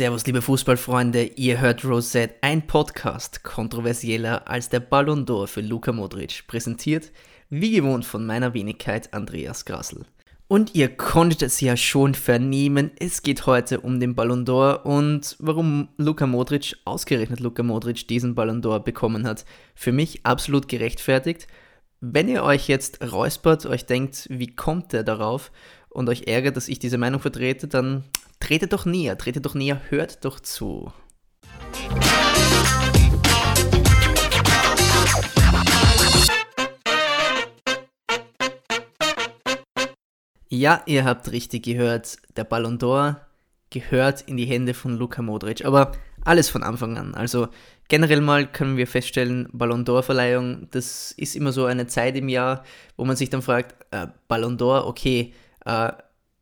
Servus, liebe Fußballfreunde, ihr hört Rosette, ein Podcast kontroversieller als der Ballon d'Or für Luka Modric, präsentiert wie gewohnt von meiner Wenigkeit Andreas Grassel. Und ihr konntet es ja schon vernehmen, es geht heute um den Ballon d'Or und warum Luka Modric, ausgerechnet Luka Modric, diesen Ballon d'Or bekommen hat. Für mich absolut gerechtfertigt. Wenn ihr euch jetzt räuspert, euch denkt, wie kommt er darauf und euch ärgert, dass ich diese Meinung vertrete, dann tretet doch näher, tretet doch näher, hört doch zu. Ja, ihr habt richtig gehört, der Ballon d'Or gehört in die Hände von Luka Modric, aber alles von Anfang an. Also generell mal können wir feststellen, Ballon d'Or-Verleihung, das ist immer so eine Zeit im Jahr, wo man sich dann fragt, äh, Ballon d'Or, okay, äh,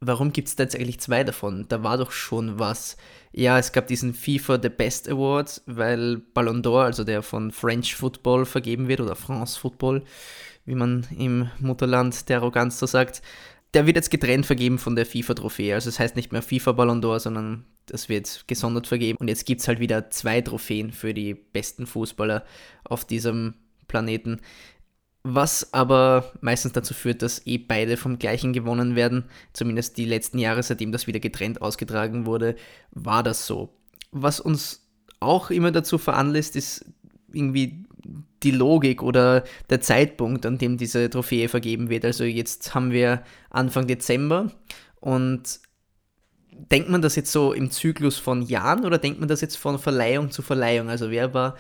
warum gibt es da jetzt eigentlich zwei davon? Da war doch schon was. Ja, es gab diesen FIFA The Best Award, weil Ballon d'Or, also der von French Football vergeben wird oder France Football, wie man im Mutterland der Arroganz so sagt, der wird jetzt getrennt vergeben von der FIFA-Trophäe. Also es das heißt nicht mehr FIFA Ballon d'Or, sondern das wird gesondert vergeben. Und jetzt gibt es halt wieder zwei Trophäen für die besten Fußballer auf diesem Planeten was aber meistens dazu führt, dass eh beide vom gleichen gewonnen werden. Zumindest die letzten Jahre, seitdem das wieder getrennt ausgetragen wurde, war das so. Was uns auch immer dazu veranlasst, ist irgendwie die Logik oder der Zeitpunkt, an dem diese Trophäe vergeben wird. Also jetzt haben wir Anfang Dezember und denkt man das jetzt so im Zyklus von Jahren oder denkt man das jetzt von Verleihung zu Verleihung? Also wer war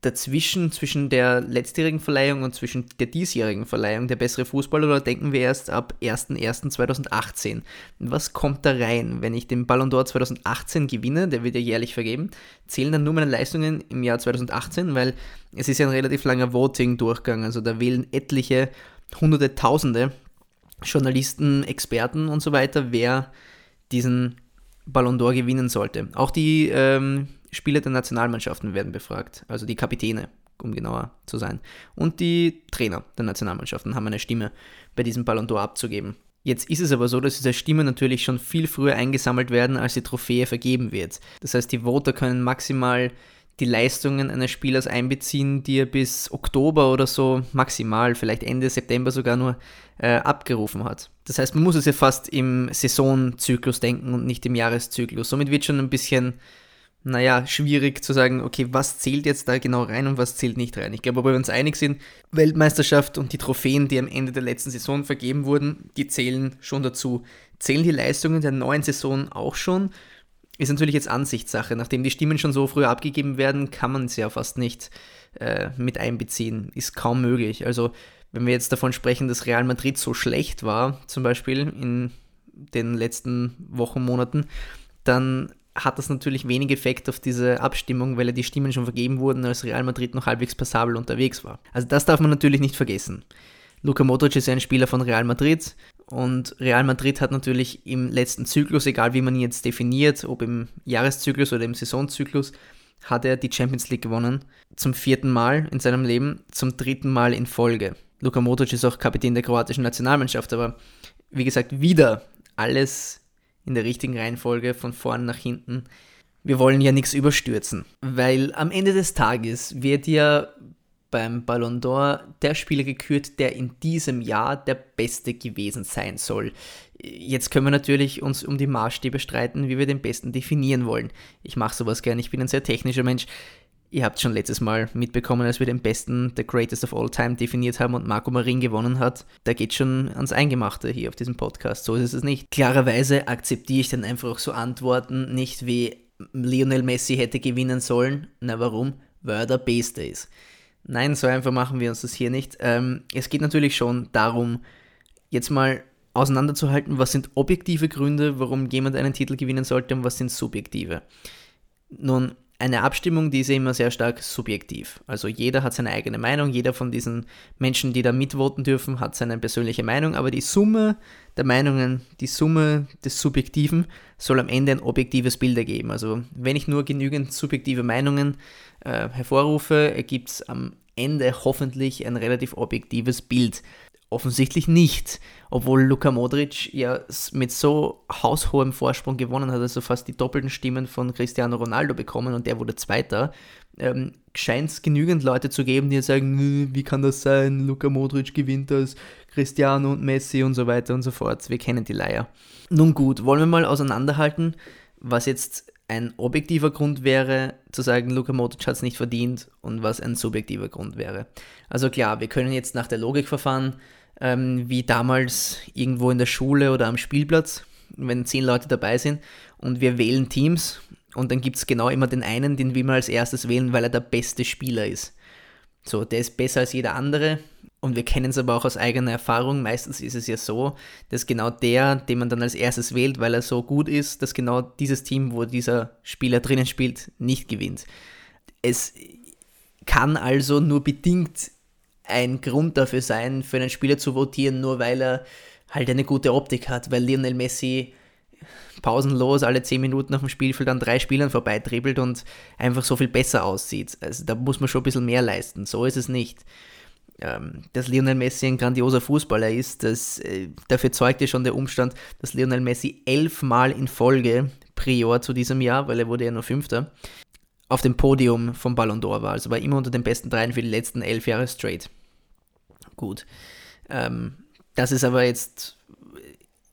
dazwischen, zwischen der letztjährigen Verleihung und zwischen der diesjährigen Verleihung der bessere Fußballer oder denken wir erst ab 01.01.2018? Was kommt da rein? Wenn ich den Ballon d'Or 2018 gewinne, der wird ja jährlich vergeben, zählen dann nur meine Leistungen im Jahr 2018, weil es ist ja ein relativ langer Voting-Durchgang, also da wählen etliche, hunderte, tausende Journalisten, Experten und so weiter, wer diesen Ballon d'Or gewinnen sollte. Auch die ähm, Spieler der Nationalmannschaften werden befragt, also die Kapitäne, um genauer zu sein. Und die Trainer der Nationalmannschaften haben eine Stimme bei diesem Ballon d'Or abzugeben. Jetzt ist es aber so, dass diese Stimmen natürlich schon viel früher eingesammelt werden, als die Trophäe vergeben wird. Das heißt, die Voter können maximal die Leistungen eines Spielers einbeziehen, die er bis Oktober oder so maximal, vielleicht Ende September sogar nur äh, abgerufen hat. Das heißt, man muss es ja fast im Saisonzyklus denken und nicht im Jahreszyklus. Somit wird schon ein bisschen naja, schwierig zu sagen, okay, was zählt jetzt da genau rein und was zählt nicht rein. Ich glaube, ob wir uns einig sind, Weltmeisterschaft und die Trophäen, die am Ende der letzten Saison vergeben wurden, die zählen schon dazu. Zählen die Leistungen der neuen Saison auch schon? Ist natürlich jetzt Ansichtssache. Nachdem die Stimmen schon so früh abgegeben werden, kann man es ja fast nicht äh, mit einbeziehen. Ist kaum möglich. Also, wenn wir jetzt davon sprechen, dass Real Madrid so schlecht war, zum Beispiel in den letzten Wochen, Monaten, dann hat das natürlich wenig Effekt auf diese Abstimmung, weil ja die Stimmen schon vergeben wurden, als Real Madrid noch halbwegs passabel unterwegs war. Also das darf man natürlich nicht vergessen. Luka Modric ist ein Spieler von Real Madrid und Real Madrid hat natürlich im letzten Zyklus, egal wie man ihn jetzt definiert, ob im Jahreszyklus oder im Saisonzyklus, hat er die Champions League gewonnen. Zum vierten Mal in seinem Leben, zum dritten Mal in Folge. Luka Modric ist auch Kapitän der kroatischen Nationalmannschaft, aber wie gesagt, wieder alles in der richtigen Reihenfolge von vorn nach hinten. Wir wollen ja nichts überstürzen, weil am Ende des Tages wird ja beim Ballon d'Or der Spieler gekürt, der in diesem Jahr der Beste gewesen sein soll. Jetzt können wir natürlich uns um die Maßstäbe streiten, wie wir den Besten definieren wollen. Ich mache sowas gerne, ich bin ein sehr technischer Mensch. Ihr habt schon letztes Mal mitbekommen, als wir den besten, The Greatest of All Time definiert haben und Marco Marin gewonnen hat. Da geht schon ans Eingemachte hier auf diesem Podcast. So ist es nicht. Klarerweise akzeptiere ich dann einfach auch so Antworten nicht wie Lionel Messi hätte gewinnen sollen. Na warum? Weil er der Beste ist. Nein, so einfach machen wir uns das hier nicht. Ähm, es geht natürlich schon darum, jetzt mal auseinanderzuhalten, was sind objektive Gründe, warum jemand einen Titel gewinnen sollte und was sind subjektive. Nun, eine Abstimmung, die ist immer sehr stark subjektiv. Also jeder hat seine eigene Meinung, jeder von diesen Menschen, die da mitvoten dürfen, hat seine persönliche Meinung, aber die Summe der Meinungen, die Summe des Subjektiven soll am Ende ein objektives Bild ergeben. Also wenn ich nur genügend subjektive Meinungen äh, hervorrufe, ergibt es am Ende hoffentlich ein relativ objektives Bild. Offensichtlich nicht, obwohl Luka Modric ja mit so haushohem Vorsprung gewonnen hat, also fast die doppelten Stimmen von Cristiano Ronaldo bekommen und der wurde Zweiter. Ähm, Scheint es genügend Leute zu geben, die sagen, wie kann das sein, Luka Modric gewinnt das, Cristiano und Messi und so weiter und so fort. Wir kennen die Leier. Nun gut, wollen wir mal auseinanderhalten, was jetzt ein objektiver Grund wäre, zu sagen, Luka Modric hat es nicht verdient und was ein subjektiver Grund wäre. Also klar, wir können jetzt nach der Logik verfahren, ähm, wie damals irgendwo in der Schule oder am Spielplatz, wenn zehn Leute dabei sind und wir wählen Teams und dann gibt es genau immer den einen, den wir mal als erstes wählen, weil er der beste Spieler ist. So, der ist besser als jeder andere und wir kennen es aber auch aus eigener Erfahrung. Meistens ist es ja so, dass genau der, den man dann als erstes wählt, weil er so gut ist, dass genau dieses Team, wo dieser Spieler drinnen spielt, nicht gewinnt. Es kann also nur bedingt ein Grund dafür sein, für einen Spieler zu votieren, nur weil er halt eine gute Optik hat, weil Lionel Messi pausenlos alle 10 Minuten auf dem Spielfeld an drei Spielern vorbeidribbelt und einfach so viel besser aussieht. Also da muss man schon ein bisschen mehr leisten. So ist es nicht. Ähm, dass Lionel Messi ein grandioser Fußballer ist, das, äh, dafür zeugt ja schon der Umstand, dass Lionel Messi elfmal in Folge Prior zu diesem Jahr, weil er wurde ja nur Fünfter, auf dem Podium vom Ballon d'Or war. Also war immer unter den besten dreien für die letzten elf Jahre straight. Gut. Ähm, das ist aber jetzt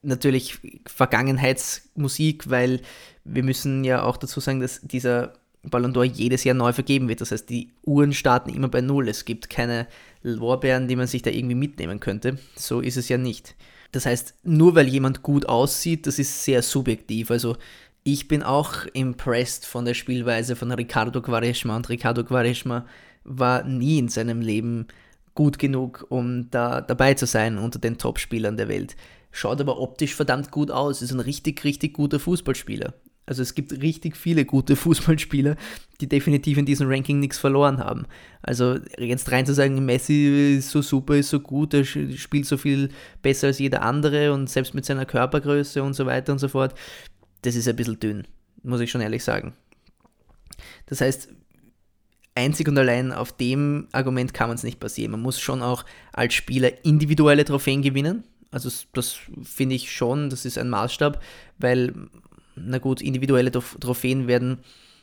natürlich Vergangenheitsmusik, weil wir müssen ja auch dazu sagen, dass dieser Ballon d'Or jedes Jahr neu vergeben wird. Das heißt, die Uhren starten immer bei Null. Es gibt keine Lorbeeren, die man sich da irgendwie mitnehmen könnte. So ist es ja nicht. Das heißt, nur weil jemand gut aussieht, das ist sehr subjektiv. Also ich bin auch impressed von der Spielweise von Ricardo Quaresma und Ricardo Quaresma war nie in seinem Leben gut genug, um da dabei zu sein unter den Top-Spielern der Welt schaut aber optisch verdammt gut aus, ist ein richtig, richtig guter Fußballspieler. Also es gibt richtig viele gute Fußballspieler, die definitiv in diesem Ranking nichts verloren haben. Also jetzt rein zu sagen, Messi ist so super, ist so gut, er spielt so viel besser als jeder andere und selbst mit seiner Körpergröße und so weiter und so fort, das ist ein bisschen dünn, muss ich schon ehrlich sagen. Das heißt, einzig und allein auf dem Argument kann man es nicht basieren. Man muss schon auch als Spieler individuelle Trophäen gewinnen, also das finde ich schon, das ist ein Maßstab, weil, na gut, individuelle Trophäen werden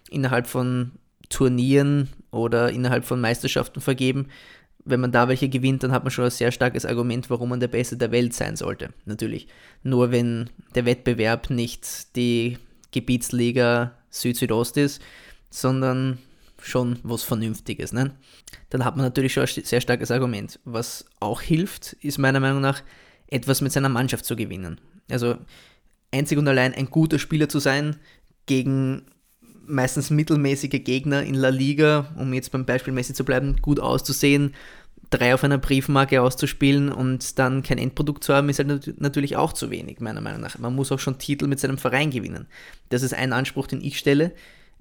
innerhalb von Turnieren oder innerhalb von Meisterschaften vergeben. Wenn man da welche gewinnt, dann hat man schon ein sehr starkes Argument, warum man der Beste der Welt sein sollte. Natürlich. Nur wenn der Wettbewerb nicht die Gebietsliga Süd-Südost ist, sondern schon was Vernünftiges. Ne? Dann hat man natürlich schon ein sehr starkes Argument. Was auch hilft, ist meiner Meinung nach etwas mit seiner Mannschaft zu gewinnen. Also einzig und allein ein guter Spieler zu sein gegen meistens mittelmäßige Gegner in La Liga, um jetzt beim Beispiel Messi zu bleiben, gut auszusehen, drei auf einer Briefmarke auszuspielen und dann kein Endprodukt zu haben, ist halt natürlich auch zu wenig, meiner Meinung nach. Man muss auch schon Titel mit seinem Verein gewinnen. Das ist ein Anspruch, den ich stelle.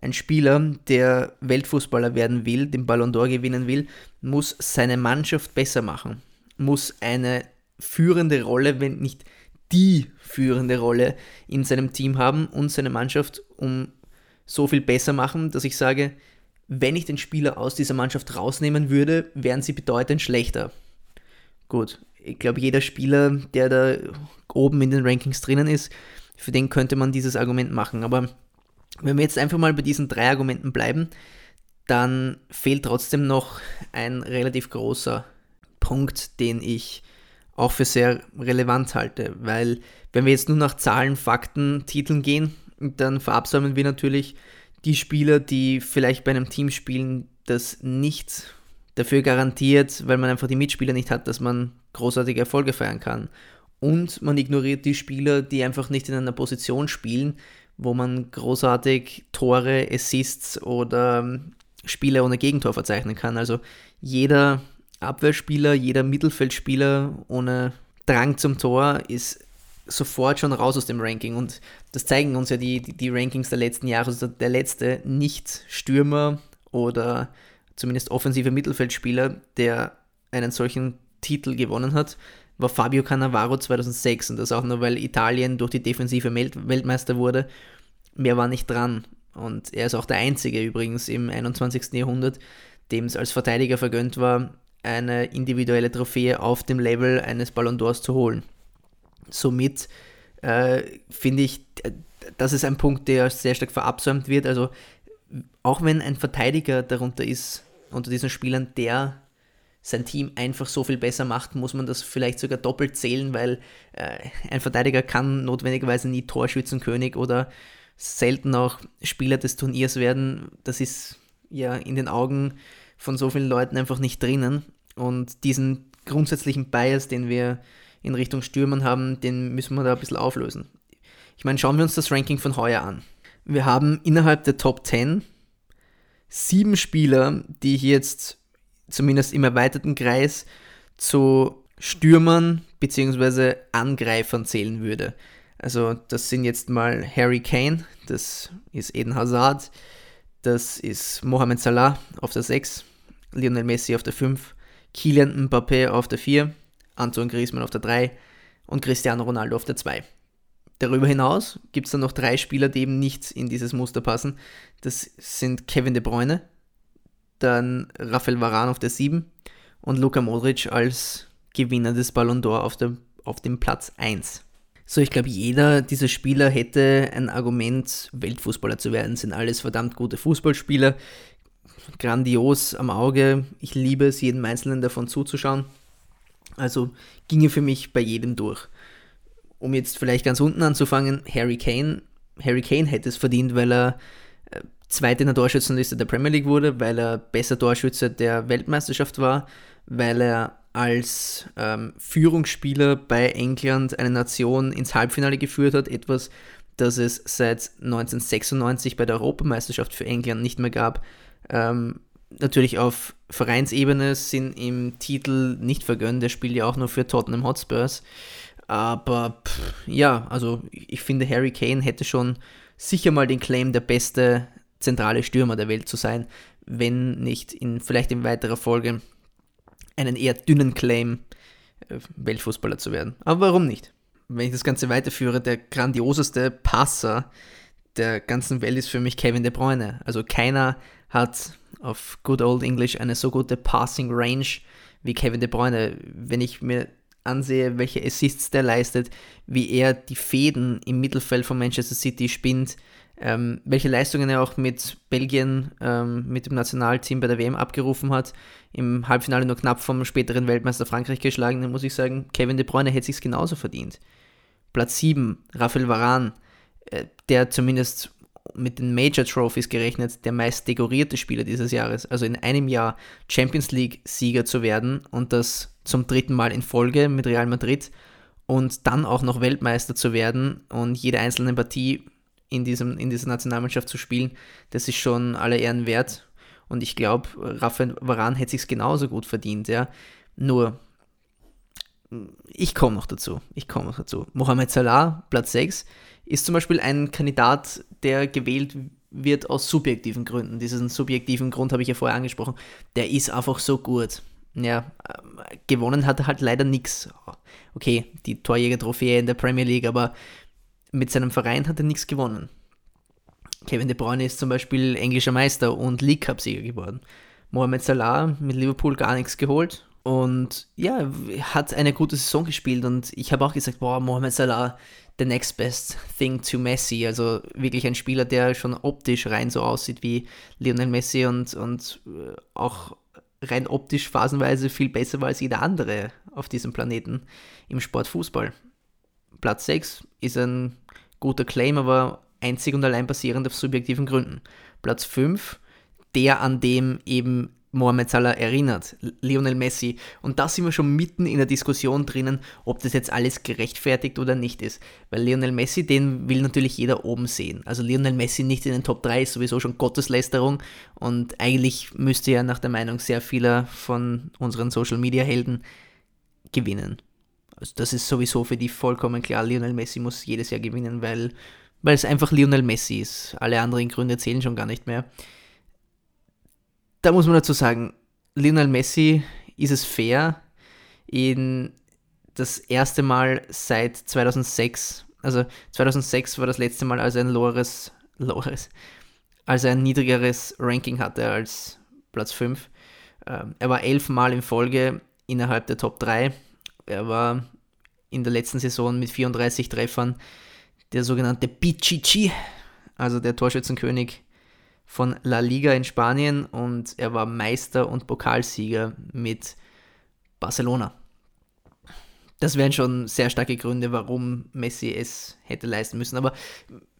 Ein Spieler, der Weltfußballer werden will, den Ballon d'Or gewinnen will, muss seine Mannschaft besser machen, muss eine führende Rolle, wenn nicht die führende Rolle in seinem Team haben und seine Mannschaft um so viel besser machen, dass ich sage, wenn ich den Spieler aus dieser Mannschaft rausnehmen würde, wären sie bedeutend schlechter. Gut, ich glaube, jeder Spieler, der da oben in den Rankings drinnen ist, für den könnte man dieses Argument machen. Aber wenn wir jetzt einfach mal bei diesen drei Argumenten bleiben, dann fehlt trotzdem noch ein relativ großer Punkt, den ich auch für sehr relevant halte, weil wenn wir jetzt nur nach Zahlen, Fakten, Titeln gehen, dann verabsäumen wir natürlich die Spieler, die vielleicht bei einem Team spielen, das nicht dafür garantiert, weil man einfach die Mitspieler nicht hat, dass man großartige Erfolge feiern kann. Und man ignoriert die Spieler, die einfach nicht in einer Position spielen, wo man großartig Tore, Assists oder ähm, Spiele ohne Gegentor verzeichnen kann. Also jeder Abwehrspieler, jeder Mittelfeldspieler ohne Drang zum Tor ist sofort schon raus aus dem Ranking. Und das zeigen uns ja die, die, die Rankings der letzten Jahre. Also der letzte Nicht-Stürmer oder zumindest offensive Mittelfeldspieler, der einen solchen Titel gewonnen hat, war Fabio Cannavaro 2006. Und das auch nur, weil Italien durch die defensive Weltmeister wurde. Mehr war nicht dran. Und er ist auch der Einzige übrigens im 21. Jahrhundert, dem es als Verteidiger vergönnt war, eine individuelle Trophäe auf dem Level eines Ballon d'Ors zu holen. Somit äh, finde ich, das ist ein Punkt, der sehr stark verabsäumt wird. Also auch wenn ein Verteidiger darunter ist, unter diesen Spielern, der sein Team einfach so viel besser macht, muss man das vielleicht sogar doppelt zählen, weil äh, ein Verteidiger kann notwendigerweise nie Torschützenkönig oder selten auch Spieler des Turniers werden. Das ist ja in den Augen von so vielen Leuten einfach nicht drinnen. Und diesen grundsätzlichen Bias, den wir in Richtung Stürmern haben, den müssen wir da ein bisschen auflösen. Ich meine, schauen wir uns das Ranking von heuer an. Wir haben innerhalb der Top 10 sieben Spieler, die ich jetzt zumindest im erweiterten Kreis zu Stürmern bzw. Angreifern zählen würde. Also das sind jetzt mal Harry Kane, das ist Eden Hazard, das ist Mohamed Salah auf der 6, Lionel Messi auf der 5, Kylian Mbappé auf der 4, Anton Griezmann auf der 3 und Cristiano Ronaldo auf der 2. Darüber hinaus gibt es dann noch drei Spieler, die eben nicht in dieses Muster passen. Das sind Kevin De Bruyne, dann Rafael Varane auf der 7 und Luka Modric als Gewinner des Ballon d'Or auf, auf dem Platz 1. So, ich glaube, jeder dieser Spieler hätte ein Argument, Weltfußballer zu werden. Sind alles verdammt gute Fußballspieler, grandios am Auge. Ich liebe es, jedem Einzelnen davon zuzuschauen. Also ginge für mich bei jedem durch um jetzt vielleicht ganz unten anzufangen, Harry Kane. Harry Kane hätte es verdient, weil er Zweiter in der Torschützenliste der Premier League wurde, weil er besser Torschütze der Weltmeisterschaft war, weil er als ähm, Führungsspieler bei England eine Nation ins Halbfinale geführt hat, etwas, das es seit 1996 bei der Europameisterschaft für England nicht mehr gab. Ähm, natürlich auf Vereinsebene sind ihm Titel nicht vergönnt, der spielt ja auch nur für Tottenham Hotspurs. Aber pff, ja, also ich finde, Harry Kane hätte schon sicher mal den Claim, der beste zentrale Stürmer der Welt zu sein, wenn nicht in vielleicht in weiterer Folge einen eher dünnen Claim, äh, Weltfußballer zu werden. Aber warum nicht? Wenn ich das Ganze weiterführe, der grandioseste Passer der ganzen Welt ist für mich Kevin De Bruyne. Also keiner hat auf Good Old English eine so gute Passing Range wie Kevin De Bruyne. Wenn ich mir ansehe, welche Assists der leistet, wie er die Fäden im Mittelfeld von Manchester City spinnt, ähm, welche Leistungen er auch mit Belgien, ähm, mit dem Nationalteam bei der WM abgerufen hat, im Halbfinale nur knapp vom späteren Weltmeister Frankreich geschlagen, dann muss ich sagen, Kevin De Bruyne hätte sich genauso verdient. Platz 7, Rafael Varane, äh, der zumindest mit den Major Trophies gerechnet der meist dekorierte Spieler dieses Jahres. Also in einem Jahr Champions League-Sieger zu werden und das zum dritten Mal in Folge mit Real Madrid und dann auch noch Weltmeister zu werden und jede einzelne Partie in, diesem, in dieser Nationalmannschaft zu spielen, das ist schon aller Ehren wert. Und ich glaube, Rafael Varan hätte sich genauso gut verdient, ja. Nur, ich komme noch dazu. Ich komme noch dazu. Mohamed Salah, Platz 6, ist zum Beispiel ein Kandidat, der gewählt wird aus subjektiven Gründen. Diesen subjektiven Grund habe ich ja vorher angesprochen. Der ist einfach so gut. Ja, gewonnen hat er halt leider nichts. Okay, die Torjäger-Trophäe in der Premier League, aber mit seinem Verein hat er nichts gewonnen. Kevin De Bruyne ist zum Beispiel englischer Meister und League Cup-Sieger geworden. Mohamed Salah mit Liverpool gar nichts geholt. Und ja, hat eine gute Saison gespielt und ich habe auch gesagt, boah, Mohamed Salah, the next best thing to Messi. Also wirklich ein Spieler, der schon optisch rein so aussieht wie Lionel Messi und, und äh, auch rein optisch phasenweise viel besser war als jeder andere auf diesem Planeten im Sport Fußball. Platz 6 ist ein guter Claim, aber einzig und allein basierend auf subjektiven Gründen. Platz 5, der an dem eben Mohamed Salah erinnert, Lionel Messi. Und da sind wir schon mitten in der Diskussion drinnen, ob das jetzt alles gerechtfertigt oder nicht ist. Weil Lionel Messi, den will natürlich jeder oben sehen. Also Lionel Messi nicht in den Top 3 ist sowieso schon Gotteslästerung. Und eigentlich müsste ja nach der Meinung sehr vieler von unseren Social Media Helden gewinnen. Also das ist sowieso für die vollkommen klar. Lionel Messi muss jedes Jahr gewinnen, weil, weil es einfach Lionel Messi ist. Alle anderen Gründe zählen schon gar nicht mehr da muss man dazu sagen, Lionel Messi ist es fair, ihn das erste Mal seit 2006, also 2006 war das letzte Mal, als er ein lowers, lowers als er ein niedrigeres Ranking hatte als Platz 5. Ähm, er war elfmal in Folge innerhalb der Top 3. Er war in der letzten Saison mit 34 Treffern der sogenannte Pichichi, also der Torschützenkönig von La Liga in Spanien und er war Meister und Pokalsieger mit Barcelona. Das wären schon sehr starke Gründe, warum Messi es hätte leisten müssen. Aber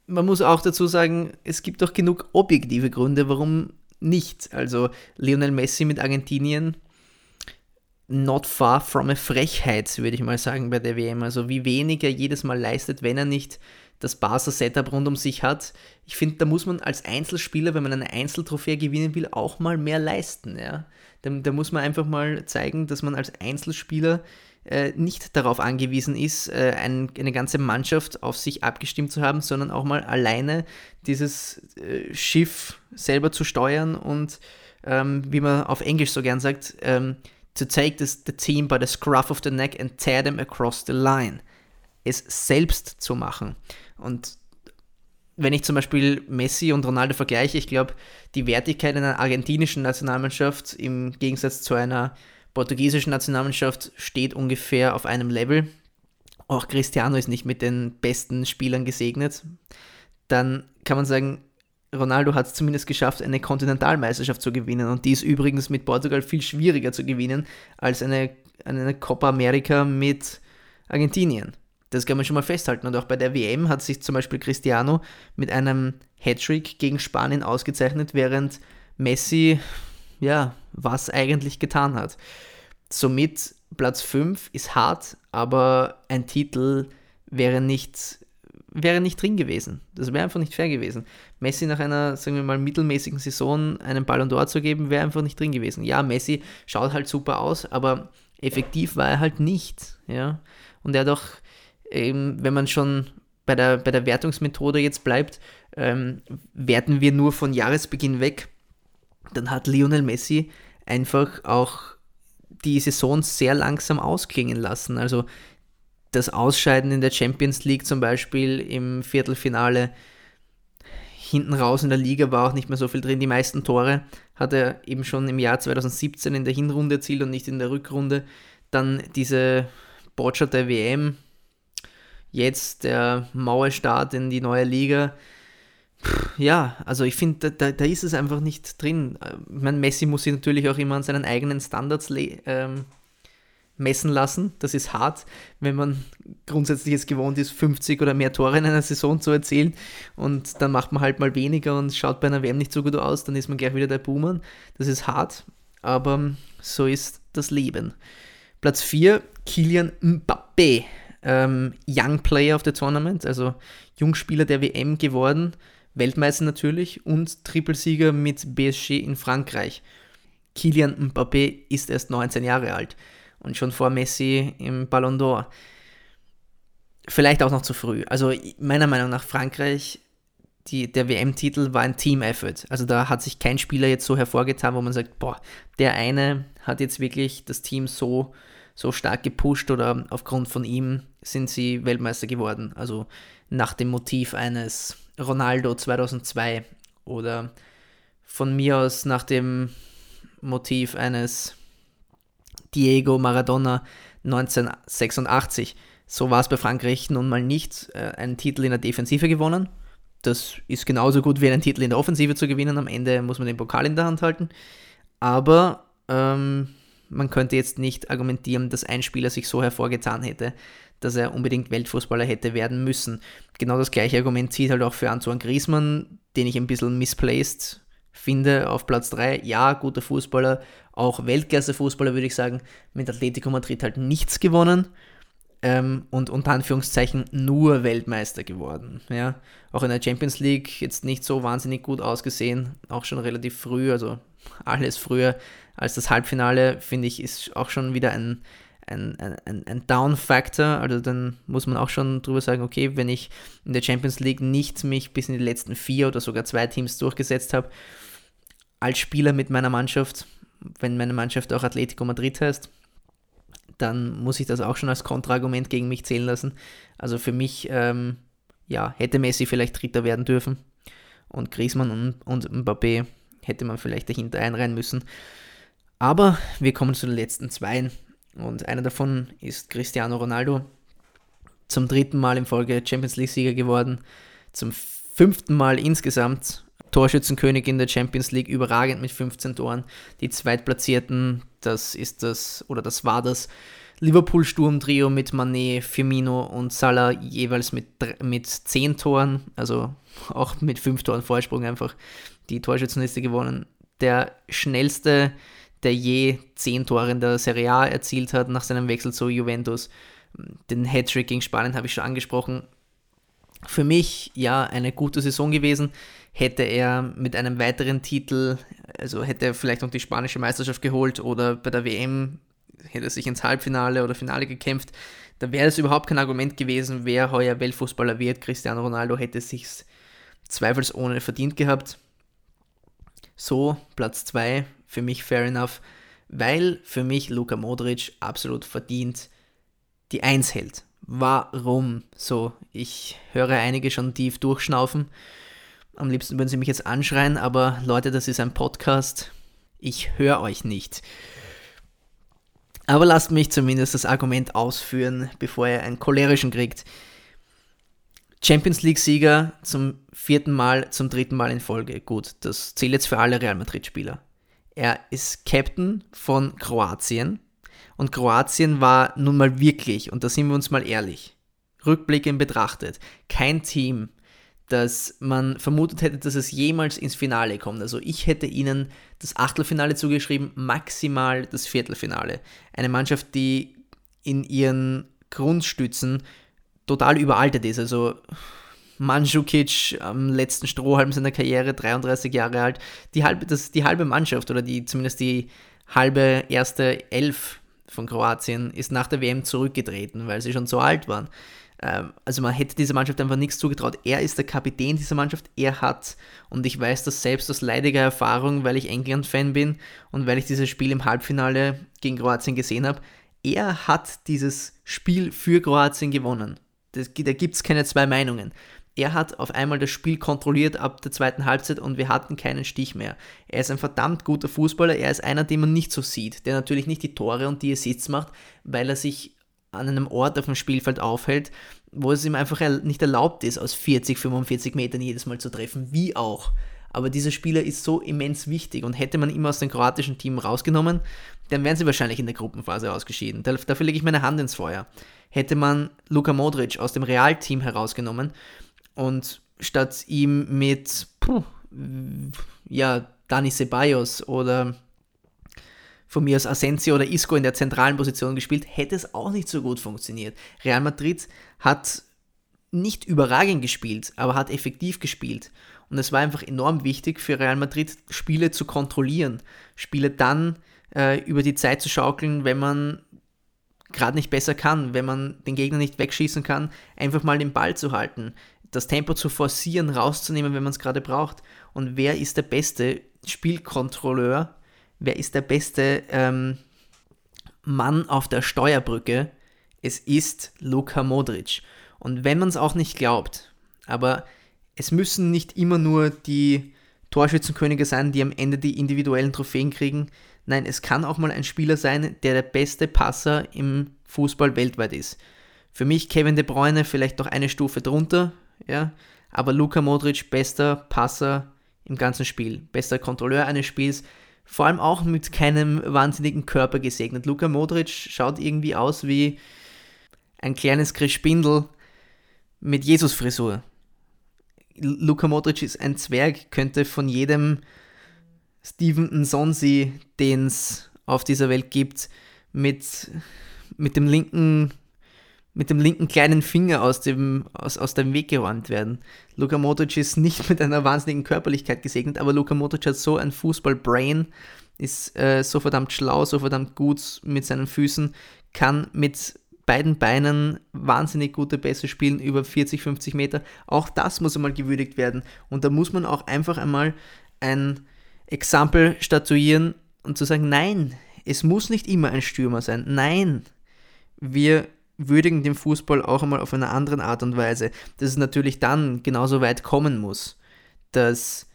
man muss auch dazu sagen, es gibt doch genug objektive Gründe, warum nicht. Also Lionel Messi mit Argentinien, not far from a Frechheit, würde ich mal sagen, bei der WM. Also wie wenig er jedes Mal leistet, wenn er nicht das Barca-Setup rund um sich hat. Ich finde, da muss man als Einzelspieler, wenn man eine Einzeltrophäe gewinnen will, auch mal mehr leisten. Ja? Da, da muss man einfach mal zeigen, dass man als Einzelspieler äh, nicht darauf angewiesen ist, äh, ein, eine ganze Mannschaft auf sich abgestimmt zu haben, sondern auch mal alleine dieses äh, Schiff selber zu steuern und, ähm, wie man auf Englisch so gern sagt, ähm, to take this, the team by the scruff of the neck and tear them across the line. Es selbst zu machen. Und wenn ich zum Beispiel Messi und Ronaldo vergleiche, ich glaube, die Wertigkeit einer argentinischen Nationalmannschaft im Gegensatz zu einer portugiesischen Nationalmannschaft steht ungefähr auf einem Level. Auch Cristiano ist nicht mit den besten Spielern gesegnet. Dann kann man sagen, Ronaldo hat es zumindest geschafft, eine Kontinentalmeisterschaft zu gewinnen. Und die ist übrigens mit Portugal viel schwieriger zu gewinnen als eine, eine Copa America mit Argentinien. Das kann man schon mal festhalten. Und auch bei der WM hat sich zum Beispiel Cristiano mit einem Hattrick gegen Spanien ausgezeichnet, während Messi, ja, was eigentlich getan hat. Somit Platz 5 ist hart, aber ein Titel wäre nicht, wäre nicht drin gewesen. Das wäre einfach nicht fair gewesen. Messi nach einer, sagen wir mal, mittelmäßigen Saison einen Ballon d'Or zu geben, wäre einfach nicht drin gewesen. Ja, Messi schaut halt super aus, aber effektiv war er halt nicht. Ja? Und er hat auch ähm, wenn man schon bei der, bei der Wertungsmethode jetzt bleibt, ähm, werten wir nur von Jahresbeginn weg, dann hat Lionel Messi einfach auch die Saison sehr langsam ausklingen lassen. Also das Ausscheiden in der Champions League zum Beispiel im Viertelfinale, hinten raus in der Liga war auch nicht mehr so viel drin. Die meisten Tore hat er eben schon im Jahr 2017 in der Hinrunde erzielt und nicht in der Rückrunde. Dann diese Botschaft der WM, jetzt der Mauerstart in die neue Liga. Ja, also ich finde, da, da, ist es einfach nicht drin. Ich meine, Messi muss sich natürlich auch immer an seinen eigenen Standards ähm, messen lassen. Das ist hart, wenn man grundsätzlich es gewohnt ist, 50 oder mehr Tore in einer Saison zu erzielen und dann macht man halt mal weniger und schaut bei einer WM nicht so gut aus, dann ist man gleich wieder der Boomer. Das ist hart, aber so ist das Leben. Platz 4, Kilian Mbappé ähm, Young Player of the Tournament, also Jungspieler der WM geworden, Weltmeister natürlich und Trippelsieger mit PSG in Frankreich. Kilian Mbappé ist erst 19 Jahre alt und schon vor Messi im Ballon d'Or. Vielleicht auch noch zu früh. Also meiner Meinung nach Frankreich, die, der WM-Titel war ein Team-Effort. Also da hat sich kein Spieler jetzt so hervorgetan, wo man sagt, boah, der eine hat jetzt wirklich das Team so so stark gepusht oder aufgrund von ihm sind sie Weltmeister geworden. Also nach dem Motiv eines Ronaldo 2002 oder von mir aus nach dem Motiv eines Diego Maradona 1986. So war es bei Frankreich nun mal nicht. Äh, einen Titel in der Defensive gewonnen. Das ist genauso gut wie einen Titel in der Offensive zu gewinnen. Am Ende muss man den Pokal in der Hand halten. Aber ähm, man könnte jetzt nicht argumentieren, dass ein Spieler sich so hervorgetan hätte, dass er unbedingt Weltfußballer hätte werden müssen. Genau das gleiche Argument zieht halt auch für Antoine Griezmann, den ich ein bisschen misplaced finde auf Platz 3. Ja, guter Fußballer, auch Weltklasse-Fußballer würde ich sagen, mit Atletico Madrid halt nichts gewonnen ähm, und unter Anführungszeichen nur Weltmeister geworden. Ja. Auch in der Champions League jetzt nicht so wahnsinnig gut ausgesehen, auch schon relativ früh, also alles früher als das Halbfinale, finde ich, ist auch schon wieder ein, ein, ein, ein Down-Factor. Also dann muss man auch schon drüber sagen, okay, wenn ich in der Champions League nicht mich bis in die letzten vier oder sogar zwei Teams durchgesetzt habe, als Spieler mit meiner Mannschaft, wenn meine Mannschaft auch Atletico Madrid heißt, dann muss ich das auch schon als Kontraargument gegen mich zählen lassen. Also für mich, ähm, ja, hätte Messi vielleicht Dritter werden dürfen und Griezmann und, und Mbappé hätte man vielleicht dahinter einreihen müssen. Aber wir kommen zu den letzten zwei und einer davon ist Cristiano Ronaldo. Zum dritten Mal in Folge Champions League-Sieger geworden, zum fünften Mal insgesamt Torschützenkönig in der Champions League, überragend mit 15 Toren. Die Zweitplatzierten, das ist das, oder das war das Liverpool-Sturm-Trio mit Manet, Firmino und Salah jeweils mit, mit 10 Toren, also auch mit 5 Toren Vorsprung einfach die Torschützenliste gewonnen. Der schnellste der je zehn Tore in der Serie A erzielt hat nach seinem Wechsel zu Juventus. Den Hattrick gegen Spanien habe ich schon angesprochen. Für mich ja eine gute Saison gewesen. Hätte er mit einem weiteren Titel, also hätte er vielleicht noch die spanische Meisterschaft geholt oder bei der WM hätte er sich ins Halbfinale oder Finale gekämpft, da wäre es überhaupt kein Argument gewesen, wer heuer Weltfußballer wird. Cristiano Ronaldo hätte es sich zweifelsohne verdient gehabt. So, Platz 2 für mich fair enough, weil für mich Luka Modric absolut verdient die Eins hält. Warum so? Ich höre einige schon tief durchschnaufen. Am liebsten würden sie mich jetzt anschreien, aber Leute, das ist ein Podcast. Ich höre euch nicht. Aber lasst mich zumindest das Argument ausführen, bevor ihr einen cholerischen kriegt. Champions League-Sieger zum vierten Mal, zum dritten Mal in Folge. Gut, das zählt jetzt für alle Real Madrid-Spieler. Er ist Captain von Kroatien und Kroatien war nun mal wirklich, und da sind wir uns mal ehrlich, rückblickend betrachtet, kein Team, das man vermutet hätte, dass es jemals ins Finale kommt. Also ich hätte ihnen das Achtelfinale zugeschrieben, maximal das Viertelfinale. Eine Mannschaft, die in ihren Grundstützen total überaltet ist. Also Mandzukic am letzten Strohhalm seiner Karriere, 33 Jahre alt, die halbe, das, die halbe Mannschaft oder die, zumindest die halbe erste Elf von Kroatien ist nach der WM zurückgetreten, weil sie schon so alt waren. Ähm, also man hätte dieser Mannschaft einfach nichts zugetraut. Er ist der Kapitän dieser Mannschaft, er hat, und ich weiß das selbst aus leidiger Erfahrung, weil ich England-Fan bin und weil ich dieses Spiel im Halbfinale gegen Kroatien gesehen habe, er hat dieses Spiel für Kroatien gewonnen. Das, da gibt es keine zwei Meinungen. Er hat auf einmal das Spiel kontrolliert ab der zweiten Halbzeit und wir hatten keinen Stich mehr. Er ist ein verdammt guter Fußballer, er ist einer, den man nicht so sieht, der natürlich nicht die Tore und die Assists macht, weil er sich an einem Ort auf dem Spielfeld aufhält, wo es ihm einfach nicht erlaubt ist, aus 40, 45 Metern jedes Mal zu treffen, wie auch. Aber dieser Spieler ist so immens wichtig und hätte man ihn aus dem kroatischen Team rausgenommen, dann wären sie wahrscheinlich in der Gruppenphase ausgeschieden. Dafür lege ich meine Hand ins Feuer. Hätte man Luka Modric aus dem Realteam herausgenommen, und statt ihm mit, puh, ja, Dani Ceballos oder von mir aus Asensio oder Isco in der zentralen Position gespielt, hätte es auch nicht so gut funktioniert. Real Madrid hat nicht überragend gespielt, aber hat effektiv gespielt. Und es war einfach enorm wichtig für Real Madrid, Spiele zu kontrollieren, Spiele dann äh, über die Zeit zu schaukeln, wenn man gerade nicht besser kann, wenn man den Gegner nicht wegschießen kann, einfach mal den Ball zu halten, das Tempo zu forcieren, rauszunehmen, wenn man es gerade braucht. Und wer ist der beste Spielkontrolleur? Wer ist der beste ähm, Mann auf der Steuerbrücke? Es ist Luka Modric. Und wenn man es auch nicht glaubt, aber es müssen nicht immer nur die Torschützenkönige sein, die am Ende die individuellen Trophäen kriegen. Nein, es kann auch mal ein Spieler sein, der der beste Passer im Fußball weltweit ist. Für mich Kevin De Bruyne vielleicht noch eine Stufe drunter, ja, aber Luka Modric bester Passer im ganzen Spiel, bester Kontrolleur eines Spiels, vor allem auch mit keinem wahnsinnigen Körper gesegnet. Luka Modric schaut irgendwie aus wie ein kleines Chris Spindl mit Jesus-Frisur. Luka Modric ist ein Zwerg, könnte von jedem Steven Nsonsi, den es auf dieser Welt gibt, mit, mit dem linken mit dem linken kleinen Finger aus dem, aus, aus dem Weg geräumt werden. Luka Modric ist nicht mit einer wahnsinnigen Körperlichkeit gesegnet, aber Luka Modric hat so ein Fußball-Brain, ist äh, so verdammt schlau, so verdammt gut mit seinen Füßen, kann mit beiden Beinen wahnsinnig gute Pässe spielen, über 40, 50 Meter. Auch das muss einmal gewürdigt werden. Und da muss man auch einfach einmal ein Exempel statuieren und zu sagen, nein, es muss nicht immer ein Stürmer sein. Nein, wir würdigen den Fußball auch einmal auf eine andere Art und Weise, dass es natürlich dann genauso weit kommen muss, dass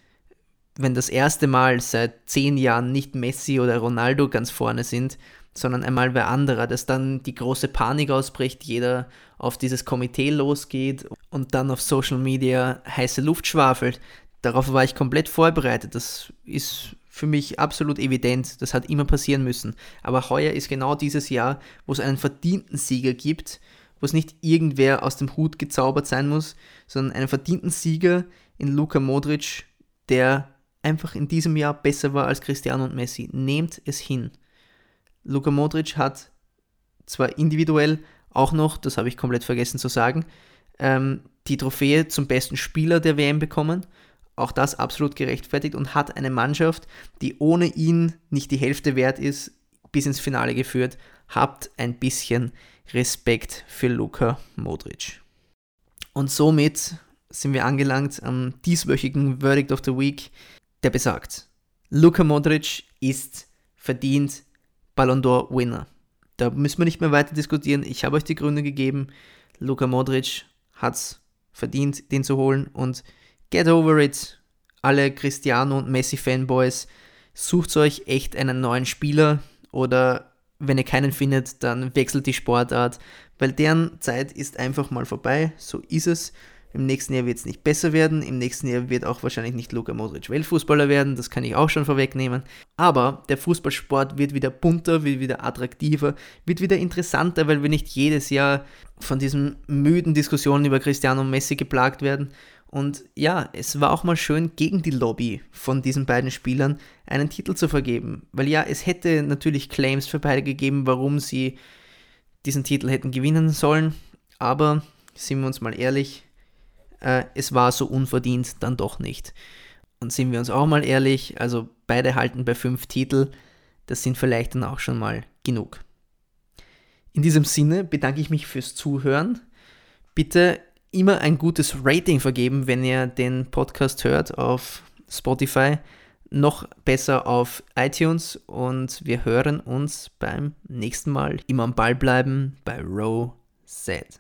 wenn das erste Mal seit zehn Jahren nicht Messi oder Ronaldo ganz vorne sind, sondern einmal wer anderer, dass dann die große Panik ausbricht, jeder auf dieses Komitee losgeht und dann auf Social Media heiße Luft schwafelt. Darauf war ich komplett vorbereitet. Das ist für mich absolut evident. Das hat immer passieren müssen. Aber heuer ist genau dieses Jahr, wo es einen verdienten Sieger gibt, wo es nicht irgendwer aus dem Hut gezaubert sein muss, sondern einen verdienten Sieger in Luka Modric, der einfach in diesem Jahr besser war als Cristiano und Messi. Nehmt es hin. Luka Modric hat zwar individuell auch noch, das habe ich komplett vergessen zu sagen, ähm, die Trophäe zum besten Spieler der WM bekommen. Auch das absolut gerechtfertigt und hat eine Mannschaft, die ohne ihn nicht die Hälfte wert ist, bis ins Finale geführt. Habt ein bisschen Respekt für Luka Modric. Und somit sind wir angelangt am dieswöchigen Verdict of the Week, der besagt, Luka Modric ist verdient Ballon d'Or Winner. Da müssen wir nicht mehr weiter diskutieren. Ich habe euch die Gründe gegeben. Luka Modric hat es verdient, den zu holen. Und get over it. Alle Cristiano und Messi-Fanboys, sucht euch echt einen neuen Spieler oder wenn ihr keinen findet, dann wechselt die Sportart, weil deren Zeit ist einfach mal vorbei. So ist es. Im nächsten Jahr wird es nicht besser werden. Im nächsten Jahr wird auch wahrscheinlich nicht Luka Modric Weltfußballer werden. Das kann ich auch schon vorwegnehmen. Aber der Fußballsport wird wieder bunter, wird wieder attraktiver, wird wieder interessanter, weil wir nicht jedes Jahr von diesen müden Diskussionen über Cristiano und Messi geplagt werden. Und ja, es war auch mal schön, gegen die Lobby von diesen beiden Spielern einen Titel zu vergeben. Weil ja, es hätte natürlich Claims für beide gegeben, warum sie diesen Titel hätten gewinnen sollen. Aber, sind wir uns mal ehrlich, äh, es war so unverdient dann doch nicht. Und sind wir uns auch mal ehrlich, also beide halten bei fünf Titel, das sind vielleicht dann auch schon mal genug. In diesem Sinne bedanke ich mich fürs Zuhören. Bitte immer ein gutes Rating vergeben, wenn ihr den Podcast hört auf Spotify, noch besser auf iTunes und wir hören uns beim nächsten Mal. Immer am Ball bleiben bei Row Z.